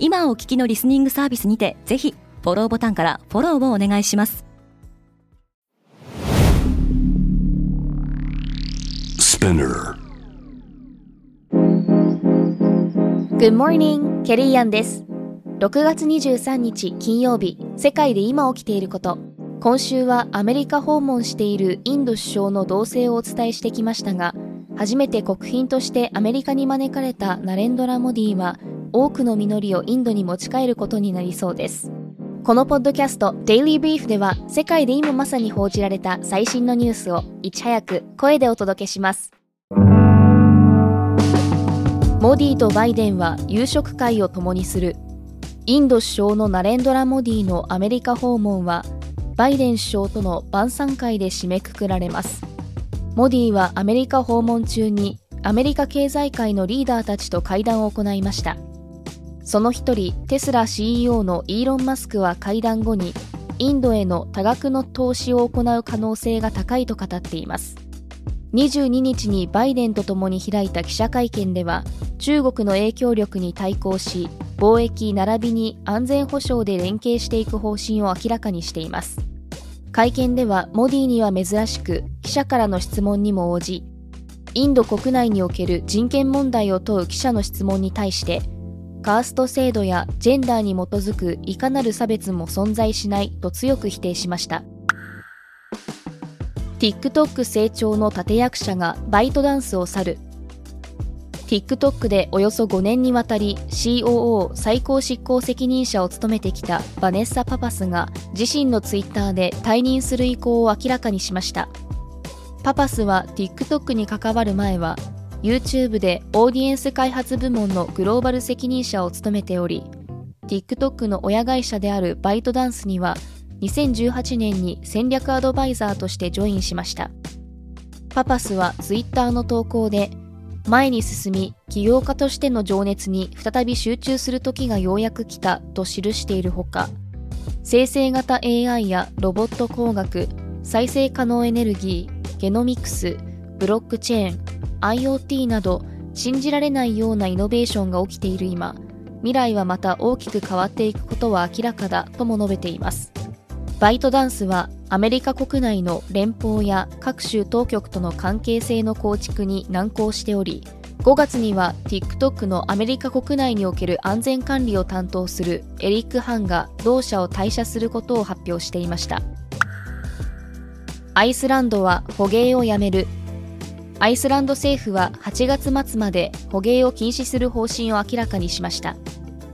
今お聞きのリスニングサービスにてぜひフォローボタンからフォローをお願いします。Good morning, ケリーアンです。6月23日金曜日世界で今起きていること。今週はアメリカ訪問しているインド首相の動静をお伝えしてきましたが初めて国賓としてアメリカに招かれたナレンドラ・モディは多くの実りをインドに持ち帰ることになりそうです。このポッドキャスト「デイリー・ブリーフ」では世界で今まさに報じられた最新のニュースをいち早く声でお届けします。モディとバイデンは夕食会を共にする。インド首相のナレンドラ・モディのアメリカ訪問はバイデン首相との晩餐会で締めくくられます。モディはアメリカ訪問中にアメリカ経済界のリーダーたちと会談を行いました。その一人テスラ CEO のイーロン・マスクは会談後にインドへの多額の投資を行う可能性が高いと語っています。22日にバイデンと共に開いた記者会見では中国の影響力に対抗し貿易並びに安全保障で連携していく方針を明らかにしています。会見ではモディには珍しく記者からの質問にも応じインド国内における人権問題を問う記者の質問に対してカースト制度やジェンダーに基づくいかなる差別も存在しないと強く否定しました。TikTok 成長の立役者がバイトダンスを去る。TikTok でおよそ5年にわたり COO 最高執行責任者を務めてきたバネッサ・パパスが自身の Twitter で退任する意向を明らかにしました。パパスは TikTok に関わる前は YouTube でオーディエンス開発部門のグローバル責任者を務めており TikTok の親会社であるバイトダンスには2018年に戦略アドバイザーとしてジョインしました。パパスは Twitter の投稿で前に進み起業家としての情熱に再び集中する時がようやく来たと記しているほか生成型 AI やロボット工学再生可能エネルギーゲノミクスブロックチェーン IoT など信じられないようなイノベーションが起きている今未来はまた大きく変わっていくことは明らかだとも述べています。バイトダンスはアメリカ国内の連邦や各州当局との関係性の構築に難航しており5月には TikTok のアメリカ国内における安全管理を担当するエリック・ハンが同社を退社することを発表していました。アイスランドは捕鯨をやめるアイスランド政府は8月末まで捕鯨を禁止する方針を明らかにしました。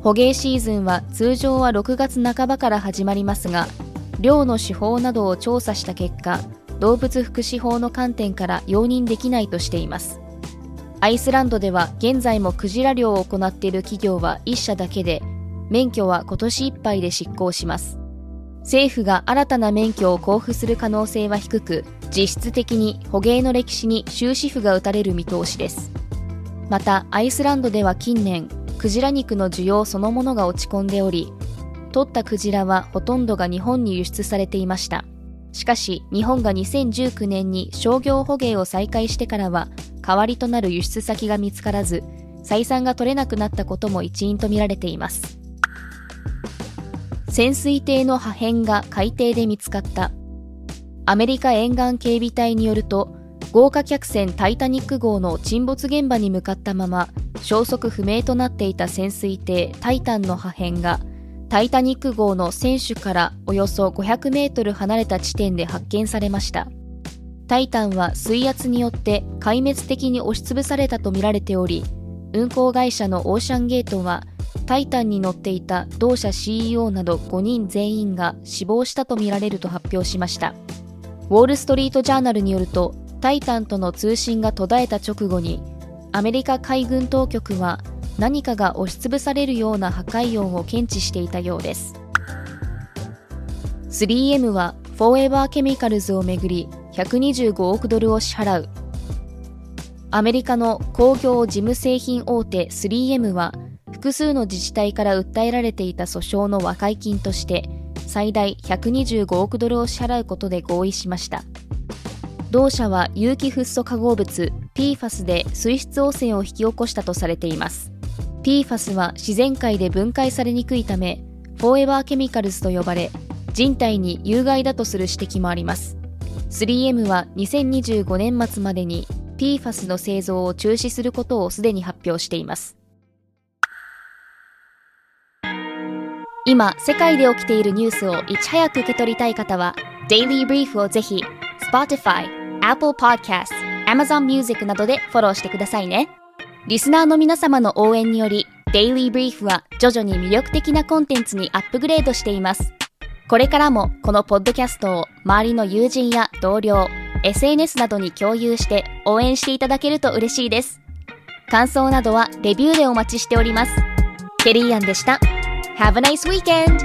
捕鯨シーズンは通常は6月半ばから始まりますが漁の手法などを調査した結果動物福祉法の観点から容認できないとしています。アイスランドでは現在もクジラ漁を行っている企業は1社だけで免許は今年いっぱいで失効します。政府が新たな免許を交付する可能性は低く実質的に捕鯨の歴史に終止符が打たれる見通しですまたアイスランドでは近年クジラ肉の需要そのものが落ち込んでおり取ったクジラはほとんどが日本に輸出されていました。しかし、日本が2019年に商業捕鯨を再開してからは、代わりとなる輸出先が見つからず、採算が取れなくなったことも一因とみられています。潜水艇の破片が海底で見つかった。アメリカ沿岸警備隊によると、豪華客船タイタニック号の沈没現場に向かったまま、消息不明となっていた潜水艇タイタンの破片がタイタニック号の船首からおよそ500メートル離れた地点で発見されました。タイタンは水圧によって壊滅的に押しつぶされたとみられており、運航会社のオーシャンゲートは、タイタンに乗っていた同社 CEO など5人全員が死亡したとみられると発表しました。ウォール・ストリート・ジャーナルによると、タイタンとの通信が途絶えた直後に、アメリカ海軍当局は何かが押しつぶされるような破壊音を検知していたようです 3M は forever chemicals をめぐり125億ドルを支払うアメリカの工業事務製品大手 3M は複数の自治体から訴えられていた訴訟の和解金として最大125億ドルを支払うことで合意しました。同社は有機フッ素化合物 PFAS で水質汚染を引き起こしたとされています。PFAS は自然界で分解されにくいため forever chemicals と呼ばれ人体に有害だとする指摘もあります。3M は2025年末までに PFAS の製造を中止することをすでに発表しています。今世界で起きているニュースをいち早く受け取りたい方は Daily Brief をぜひ Spotify、Apple Podcast、Amazon Music などでフォローしてくださいねリスナーの皆様の応援により Daily Brief は徐々に魅力的なコンテンツにアップグレードしていますこれからもこのポッドキャストを周りの友人や同僚 SNS などに共有して応援していただけると嬉しいです。感想などはレビューでお待ちしております。ケリーアンでした。Have a nice weekend!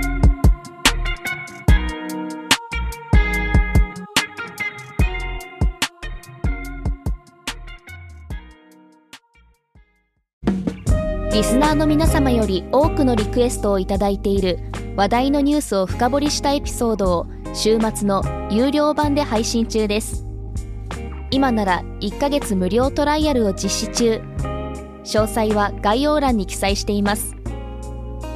リスナーの皆様より多くのリクエストをいただいている話題のニュースを深掘りしたエピソードを週末の有料版で配信中です。今なら1ヶ月無料トライアルを実施中詳細は概要欄に記載しています